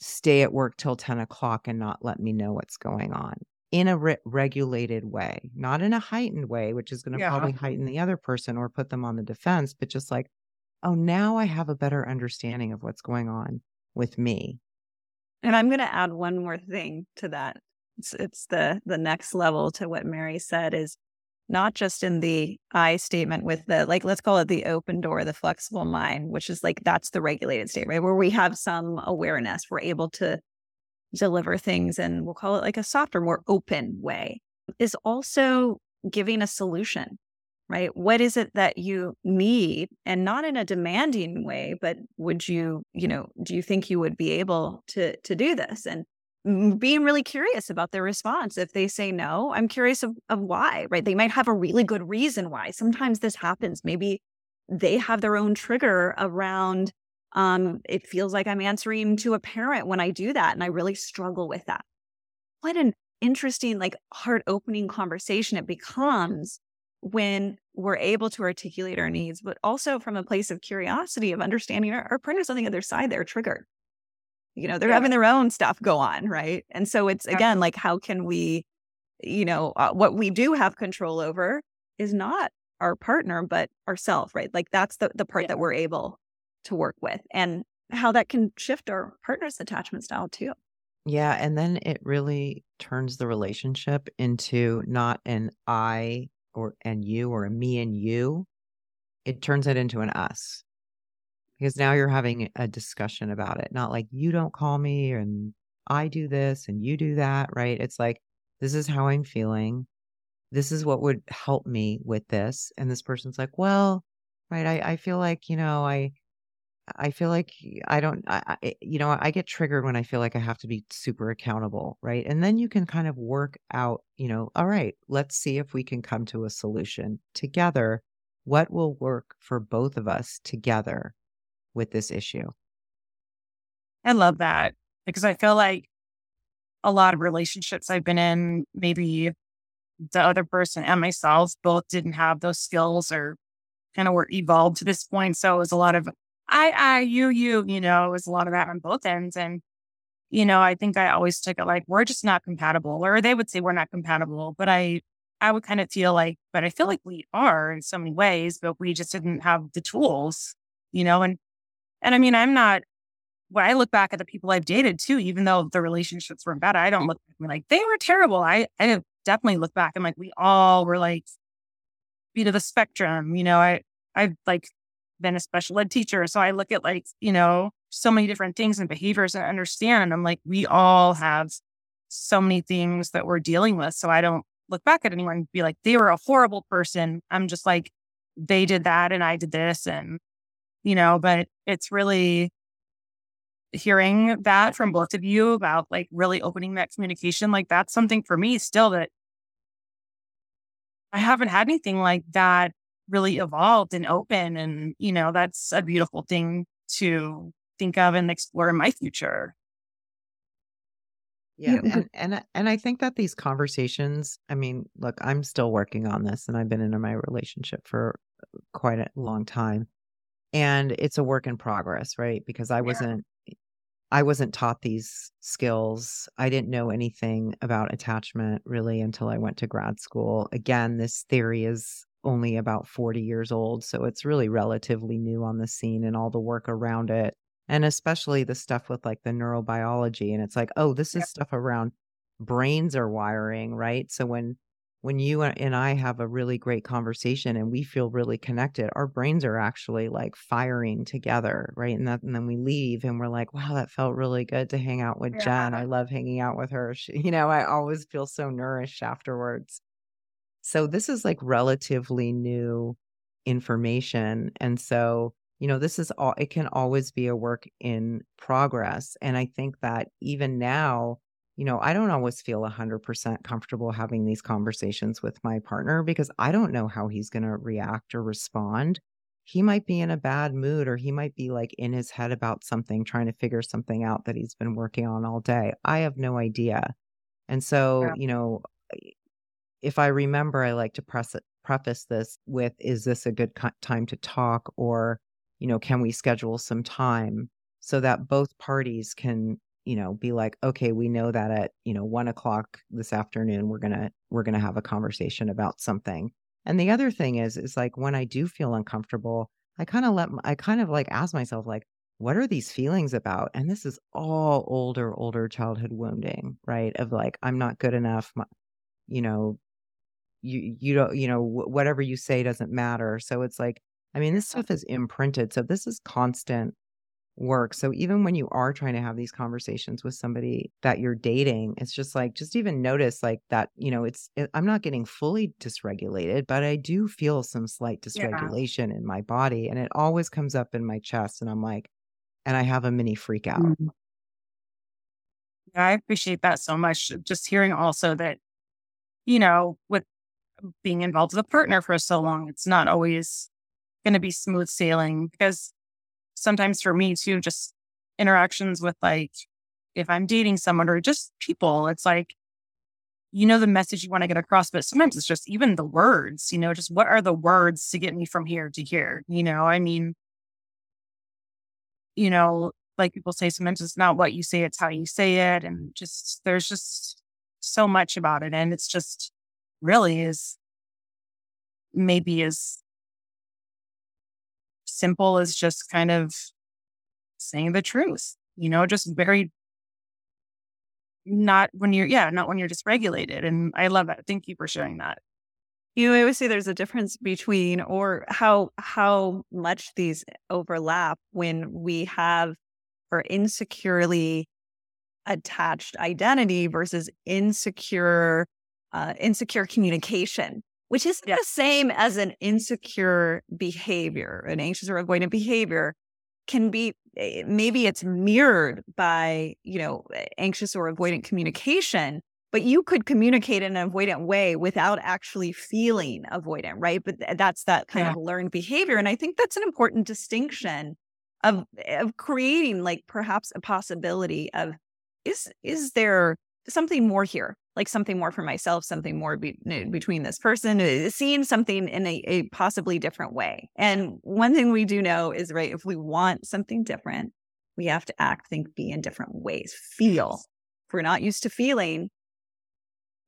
stay at work till 10 o'clock and not let me know what's going on in a re- regulated way, not in a heightened way, which is going to yeah. probably heighten the other person or put them on the defense, but just like, oh, now I have a better understanding of what's going on with me. And I'm going to add one more thing to that. It's, it's the the next level to what Mary said is not just in the I statement with the like let's call it the open door, the flexible mind, which is like that's the regulated state, right? Where we have some awareness, we're able to deliver things and we'll call it like a softer, more open way is also giving a solution, right? What is it that you need and not in a demanding way, but would you, you know, do you think you would be able to to do this? And being really curious about their response. If they say no, I'm curious of, of why, right? They might have a really good reason why. Sometimes this happens. Maybe they have their own trigger around um, it feels like I'm answering to a parent when I do that. And I really struggle with that. What an interesting, like heart opening conversation it becomes when we're able to articulate our needs, but also from a place of curiosity of understanding our, our partner's on the other side, they're triggered. You know, they're yeah. having their own stuff go on, right? And so it's again like, how can we, you know, uh, what we do have control over is not our partner, but ourselves, right? Like that's the the part yeah. that we're able to work with and how that can shift our partner's attachment style too. Yeah. And then it really turns the relationship into not an I or and you or a me and you. It turns it into an us because now you're having a discussion about it, not like you don't call me and I do this and you do that, right? It's like, this is how I'm feeling. This is what would help me with this. And this person's like, well, right. I, I feel like, you know, I, I feel like I don't, I, I, eh, you know, I get triggered when I feel like I have to be super accountable, right? And then you can kind of work out, you know, all right, let's see if we can come to a solution together. What will work for both of us together with this issue? I love that because I feel like a lot of relationships I've been in, maybe the other person and myself both didn't have those skills or kind of were evolved to this point. So it was a lot of I, I, you, you, you know, it was a lot of that on both ends. And, you know, I think I always took it like, we're just not compatible, or they would say we're not compatible. But I, I would kind of feel like, but I feel like we are in so many ways, but we just didn't have the tools, you know, and, and I mean, I'm not when I look back at the people I've dated too, even though the relationships weren't bad, I don't look like they were terrible. I, I definitely look back and like we all were like beat of the spectrum. You know, I I've like been a special ed teacher. So I look at like, you know, so many different things and behaviors and understand. I'm like, we all have so many things that we're dealing with. So I don't look back at anyone and be like, they were a horrible person. I'm just like, they did that and I did this. And, you know, but it's really hearing that from both of you about like really opening that communication, like that's something for me still that I haven't had anything like that really evolved and open. And, you know, that's a beautiful thing to think of and explore in my future. Yeah, and and and I think that these conversations, I mean, look, I'm still working on this and I've been in my relationship for uh, quite a long time. And it's a work in progress, right? Because I wasn't eh, I wasn't taught these skills. I didn't know anything about attachment really until I went to grad school. Again, this theory is only about 40 years old, so it's really relatively new on the scene and all the work around it. And especially the stuff with like the neurobiology and it's like, "Oh, this is stuff around brains are wiring, right?" So when when you and I have a really great conversation and we feel really connected, our brains are actually like firing together, right? And that, and then we leave and we're like, wow, that felt really good to hang out with yeah. Jen. I love hanging out with her. She, you know, I always feel so nourished afterwards. So this is like relatively new information. And so, you know, this is all, it can always be a work in progress. And I think that even now, you know, I don't always feel 100% comfortable having these conversations with my partner because I don't know how he's going to react or respond. He might be in a bad mood or he might be like in his head about something, trying to figure something out that he's been working on all day. I have no idea. And so, yeah. you know, if I remember, I like to press it, preface this with, is this a good time to talk? Or, you know, can we schedule some time? so that both parties can you know be like okay we know that at you know one o'clock this afternoon we're gonna we're gonna have a conversation about something. and the other thing is is like when i do feel uncomfortable i kind of let i kind of like ask myself like what are these feelings about? and this is all older older childhood wounding right? of like i'm not good enough my, you know you you don't you know whatever you say doesn't matter so it's like i mean this stuff is imprinted so this is constant work. So even when you are trying to have these conversations with somebody that you're dating, it's just like just even notice like that, you know, it's it, I'm not getting fully dysregulated, but I do feel some slight dysregulation yeah. in my body and it always comes up in my chest and I'm like and I have a mini freak out. Mm-hmm. Yeah, I appreciate that so much. Just hearing also that you know, with being involved with a partner for so long, it's not always going to be smooth sailing because sometimes for me too, just interactions with like, if I'm dating someone or just people, it's like, you know, the message you want to get across, but sometimes it's just even the words, you know, just what are the words to get me from here to here? You know, I mean, you know, like people say, sometimes it's not what you say, it's how you say it. And just, there's just so much about it. And it's just really is maybe as simple as just kind of saying the truth, you know, just very not when you're, yeah, not when you're dysregulated. And I love that. Thank you for sharing that. You know, I always say there's a difference between or how how much these overlap when we have or insecurely attached identity versus insecure uh, insecure communication which isn't yeah. the same as an insecure behavior, an anxious or avoidant behavior can be eh, maybe it's mirrored by, you know, anxious or avoidant communication, but you could communicate in an avoidant way without actually feeling avoidant, right? But that's that kind yeah. of learned behavior. And I think that's an important distinction of of creating like perhaps a possibility of is is there something more here like something more for myself, something more be- between this person, uh, seeing something in a, a possibly different way. And one thing we do know is, right, if we want something different, we have to act, think, be in different ways, feel. If we're not used to feeling,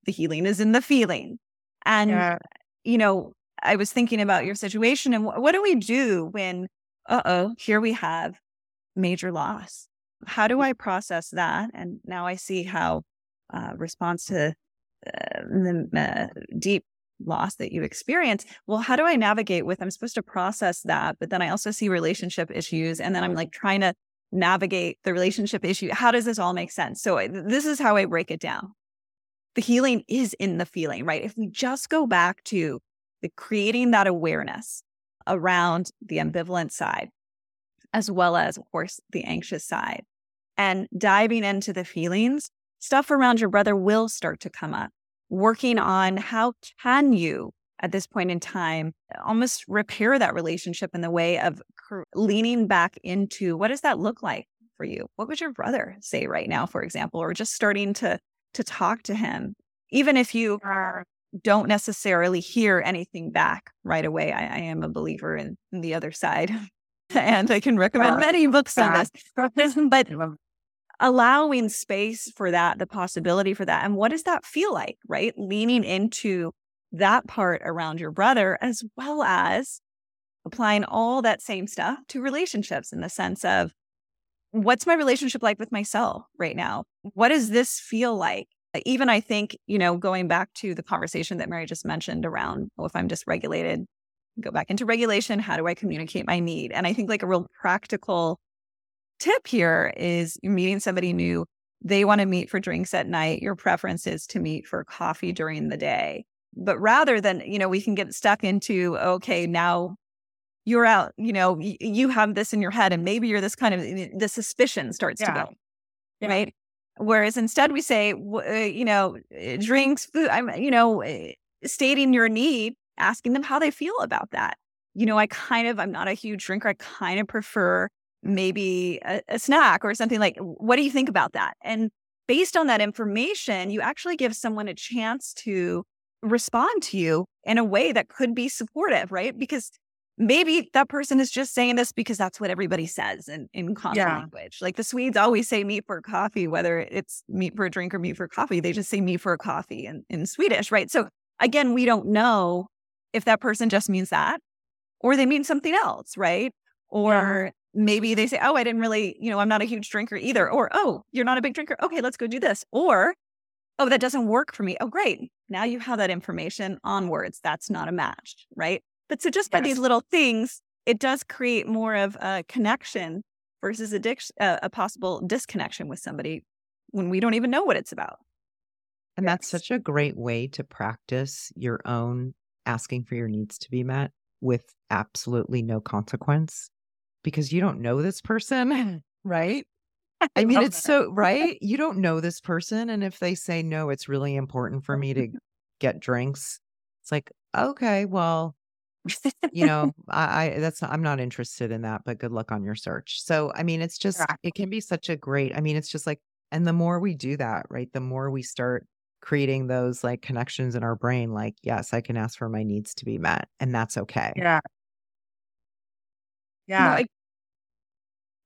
the healing is in the feeling. And, yeah. you know, I was thinking about your situation and what do we do when, uh oh, here we have major loss how do I process that? And now I see how uh, response to uh, the uh, deep loss that you experience. Well, how do I navigate with? I'm supposed to process that, but then I also see relationship issues, and then I'm like trying to navigate the relationship issue. How does this all make sense? So this is how I break it down. The healing is in the feeling, right? If we just go back to the creating that awareness around the ambivalent side, as well as, of course, the anxious side, and diving into the feelings, stuff around your brother will start to come up. Working on how can you, at this point in time, almost repair that relationship in the way of leaning back into what does that look like for you? What would your brother say right now, for example, or just starting to to talk to him, even if you are, don't necessarily hear anything back right away. I, I am a believer in, in, the other side, and I can recommend many books on this. But allowing space for that, the possibility for that. And what does that feel like, right? Leaning into that part around your brother, as well as applying all that same stuff to relationships in the sense of what's my relationship like with myself right now? What does this feel like? Uh, even I think, you know, going back to the conversation that Mary just mentioned around, oh, if I'm dysregulated, go back into regulation. How do I communicate my need? And I think like a real practical tip here is you're meeting somebody new. They want to meet for drinks at night. Your preference is to meet for coffee during the day. But rather than, you know, we can get stuck into, okay, now you're out, you know, y- you have this in your head and maybe you're this kind of, the suspicion starts yeah. to go. Yeah. Right. Whereas instead we say, uh, you know, uh, drinks, food, I'm, you know, uh, stating your need, asking them how they feel about that. You know, I kind of, I'm not a huge drinker. I kind of prefer maybe a, a snack or something like, what do you think about that? And based on that information, you actually give someone a chance to respond to you in a way that could be supportive, right? Because maybe that person is just saying this because that's what everybody says in, in common yeah. language. Like the Swedes always say meet for coffee, whether it's meet for a drink or meet for coffee, they just say meet for a coffee in, in Swedish, right? So again, we don't know if that person just means that or they mean something else, right? Or maybe they say, oh, I didn't really, you know, I'm not a huge drinker either. Or, oh, you're not a big drinker. Okay, let's go do this. Or, oh, that doesn't work for me. Oh, great. Now you have that information onwards. That's not a match, right? But so just by yes. these little things, it does create more of a connection versus addiction, uh, a possible disconnection with somebody when we don't even know what it's about. And that's such a great way to practice your own asking for your needs to be met with absolutely no consequence because you don't know this person, right? I mean, it's that. so right. You don't know this person. And if they say, no, it's really important for me to get drinks, it's like, okay, well, you know, I, I, that's I'm not interested in that, but good luck on your search. So, I mean, it's just it can be such a great. I mean, it's just like, and the more we do that, right, the more we start creating those like connections in our brain. Like, yes, I can ask for my needs to be met, and that's okay. Yeah, yeah. You know,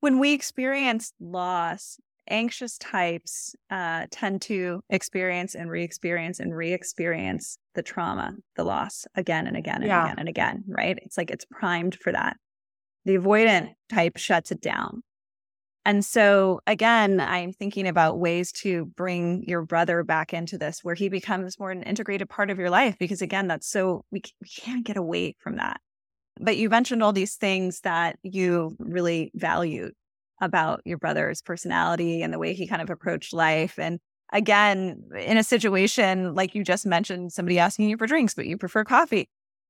when we experience loss, anxious types uh, tend to experience and re-experience and re-experience the trauma, the loss again and again and yeah. again and again. Right? It's like it's primed for that. The avoidant type shuts it down. And so again, I'm thinking about ways to bring your brother back into this where he becomes more an integrated part of your life because again, that's so we, we can't get away from that. But you mentioned all these things that you really valued about your brother's personality and the way he kind of approached life. And again, in a situation like you just mentioned, somebody asking you for drinks, but you prefer coffee.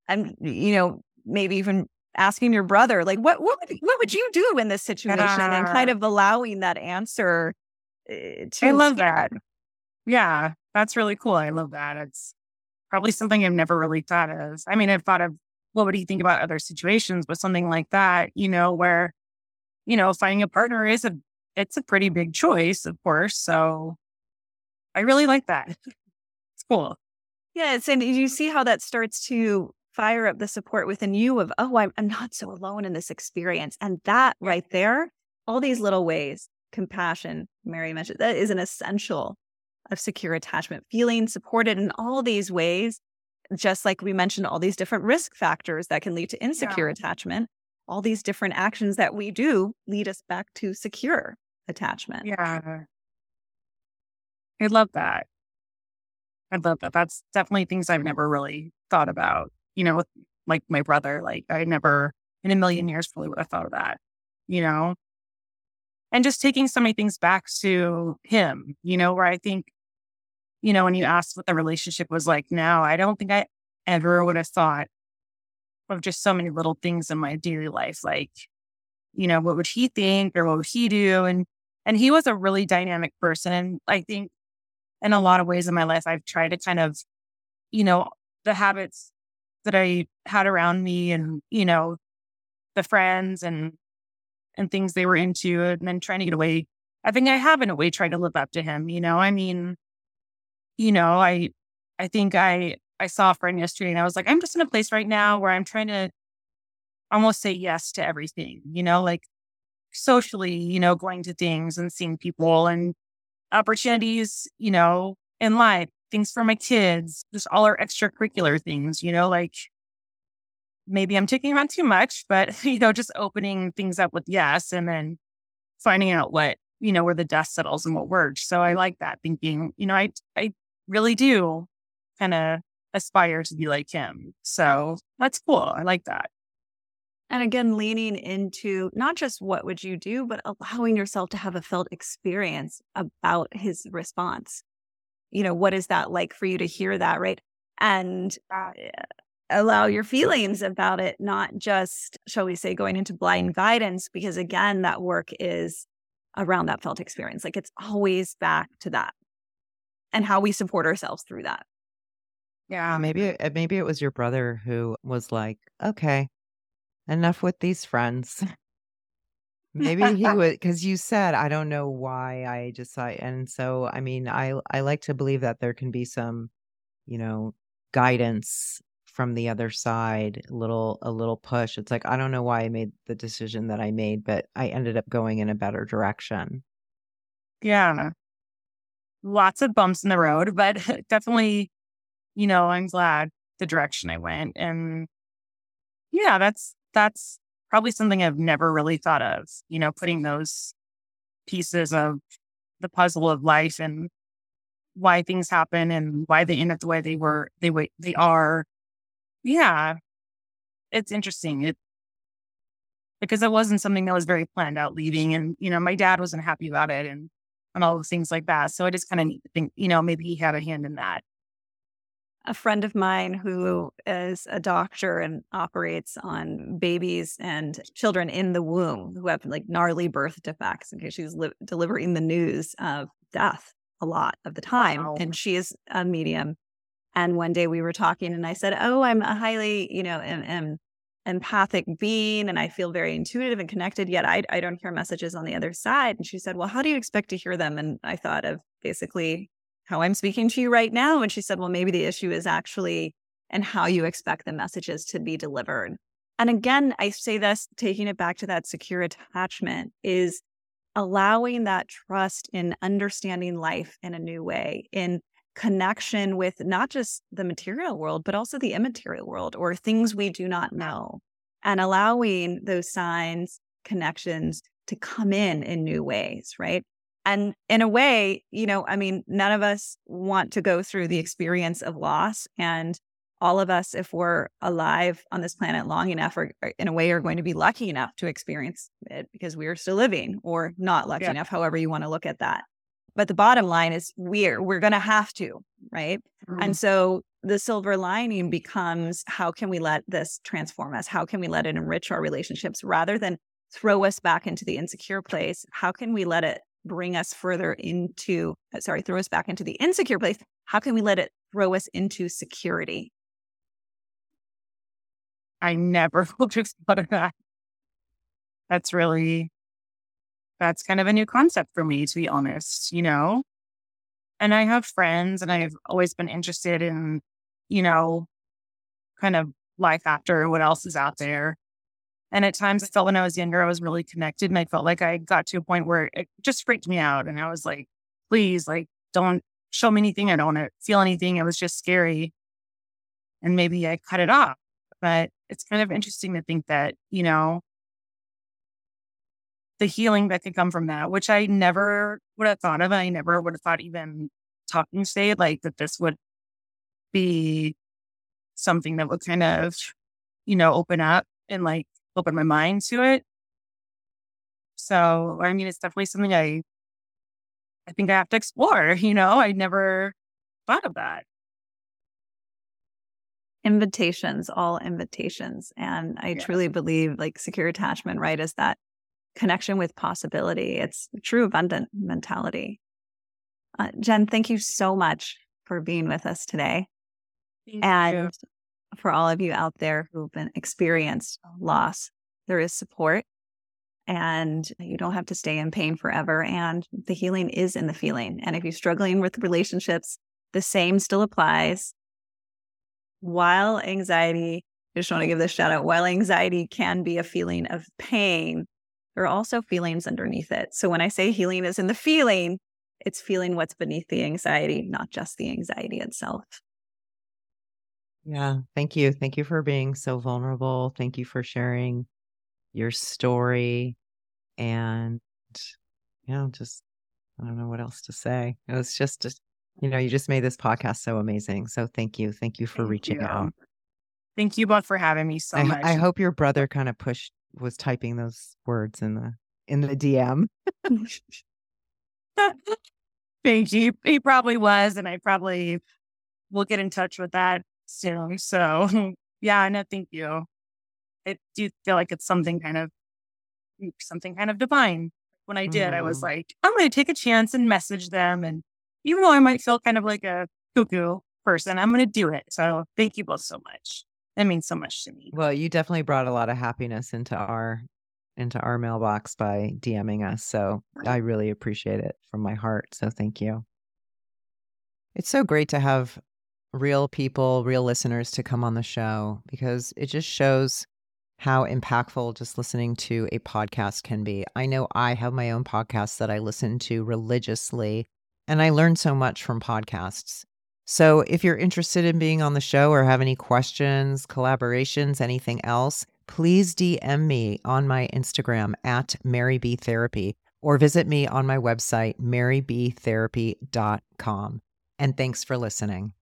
And, you know, maybe even asking your brother, like, what, what, would, what would you do in this situation? And kind of allowing that answer eh, to. I love that. Yeah, that's really cool. I love that. It's probably something I've never really thought of. I mean, I've thought of what would he think about other situations, but something like that, you know, where, you know, finding a partner is a, it's a pretty big choice, of course. So I really like that. It's cool. Yes. And you see how that starts to fire up the support within you of, oh, I'm, I'm not so alone in this experience. And that right there, all these little ways, compassion, Mary mentioned, that is an essential of secure attachment, feeling supported in all these ways just like we mentioned, all these different risk factors that can lead to insecure yeah. attachment, all these different actions that we do lead us back to secure attachment. Yeah. I love that. I love that. That's definitely things I've never really thought about. You know, with like my brother, like I never in a million years probably would have thought of that, you know? And just taking so many things back to him, you know, where I think, you know, when you asked what the relationship was like now, I don't think I ever would have thought of just so many little things in my daily life. Like, you know, what would he think or what would he do? And and he was a really dynamic person. And I think in a lot of ways in my life, I've tried to kind of, you know, the habits that I had around me and, you know, the friends and and things they were into and then trying to get away. I think I have in a way tried to live up to him, you know. I mean, you know, I I think I I saw a friend yesterday and I was like, I'm just in a place right now where I'm trying to almost say yes to everything, you know, like socially, you know, going to things and seeing people and opportunities, you know, in life, things for my kids, just all our extracurricular things, you know, like maybe I'm taking on too much, but, you know, just opening things up with yes and then finding out what, you know, where the dust settles and what works. So I like that thinking, you know, I, I really do kind of aspire to be like him. So that's cool. I like that. And again, leaning into not just what would you do, but allowing yourself to have a felt experience about his response. You know, what is that like for you to hear that, right? And uh, allow your feelings about it, not just, shall we say, going into blind guidance, because again, that work is around that felt experience. Like it's always back to that and how we support ourselves through that. Yeah, maybe uh, maybe it was your brother who was like, "Okay, enough with these friends. Maybe he would because you said, I don't know why I decide. And so, I mean, I I like to believe that there can be some, you know, guidance from the other side, a little a little push. It's like I don't know why I made the decision that I made, but I ended up going in a better direction. Yeah. Lots of bumps in the road, but definitely, you know, I'm glad the direction I went. And yeah, that's that's probably something I've never really thought of, you know, putting those pieces of the puzzle of life and why things happen and why they end up the way they were, they they are. Yeah. It's interesting. It because it wasn't something that was very planned out leaving. And, you know, my dad wasn't happy about it and and all the things like that. So I just kind of think, you know, maybe he had a hand in that a friend of mine who is a doctor and operates on babies and children in the womb who have like gnarly birth defects because she's li- delivering the news of death a lot of the time. Wow. And she is a medium. And one day we were talking and I said, Oh, I'm a highly, you know, am, am empathic being and I feel very intuitive and connected, yet I, I don't hear messages on the other side. And she said, Well, how do you expect to hear them? And I thought of basically how I'm speaking to you right now. And she said, well, maybe the issue is actually and how you expect the messages to be delivered. And again, I say this, taking it back to that secure attachment is allowing that trust in understanding life in a new way, in connection with not just the material world, but also the immaterial world or things we do not know, and allowing those signs, connections to come in in new ways, right? And in a way, you know, I mean, none of us want to go through the experience of loss. And all of us, if we're alive on this planet long enough, or, in a way, are going to be lucky enough to experience it because we are still living, or not lucky yeah. enough, however you want to look at that. But the bottom line is we're we're going to have to, right? Mm-hmm. And so the silver lining becomes how can we let this transform us? How can we let it enrich our relationships rather than throw us back into the insecure place? How can we let it bring us further into, uh, sorry, throw us back into the insecure place? How can we let it throw us into security? I never would at that. That's really, that's kind of a new concept for me, to be honest, you know? And I have friends and I've always been interested in, you know, kind of life after what else is out there. And at times I felt when I was younger, I was really connected and I felt like I got to a point where it just freaked me out. And I was like, please, like, don't show me anything. I don't want to feel anything. It was just scary. And maybe I cut it off. But it's kind of interesting to think that, you know, the healing that could come from that, which I never would have thought of. I never would have thought even talking state like that this would be something that would kind of, you know, open up and like open my mind to it. So, I mean, it's definitely something I, I think I have to explore. You know, I never thought of that. Invitations, all invitations. And I yes. truly believe like secure attachment, right, is that connection with possibility. It's true abundant mentality. Uh, Jen, thank you so much for being with us today. Thank and you. for all of you out there who've been experienced loss, there is support and you don't have to stay in pain forever. And the healing is in the feeling. And if you're struggling with relationships, the same still applies. While anxiety, I just want to give this shout out, while anxiety can be a feeling of pain, there are also feelings underneath it. So when I say healing is in the feeling, it's feeling what's beneath the anxiety, not just the anxiety itself. Yeah. Thank you. Thank you for being so vulnerable. Thank you for sharing your story. And, you know, just, I don't know what else to say. It was just, just you know, you just made this podcast so amazing. So thank you. Thank you for thank reaching you. out. Thank you both for having me so I, much. I hope your brother kind of pushed, was typing those words in the, in the DM. Thank you. He probably was, and I probably will get in touch with that soon. So, yeah, no, thank you. I do feel like it's something kind of mm, something kind of divine. When I did, mm. I was mm-hmm. like, I'm going to take a chance and message them. And even though I might feel kind of like a cuckoo person, I'm going to do it. So, thank you both so much. That means so much to me. Well, you definitely brought a lot of happiness into our into our mailbox by DMing us. So I really appreciate it from my heart. So thank you. It's so great to have real people, real listeners to come on the show because it just shows how impactful just listening to a podcast can be. I know I have my own podcast that I listen to religiously, and I learn so much from podcasts. So if you're interested in being on the show or have any questions, collaborations, anything else, please DM me on my Instagram at Mary B Therapy or visit me on my website, marybtherapy.com. And thanks for listening.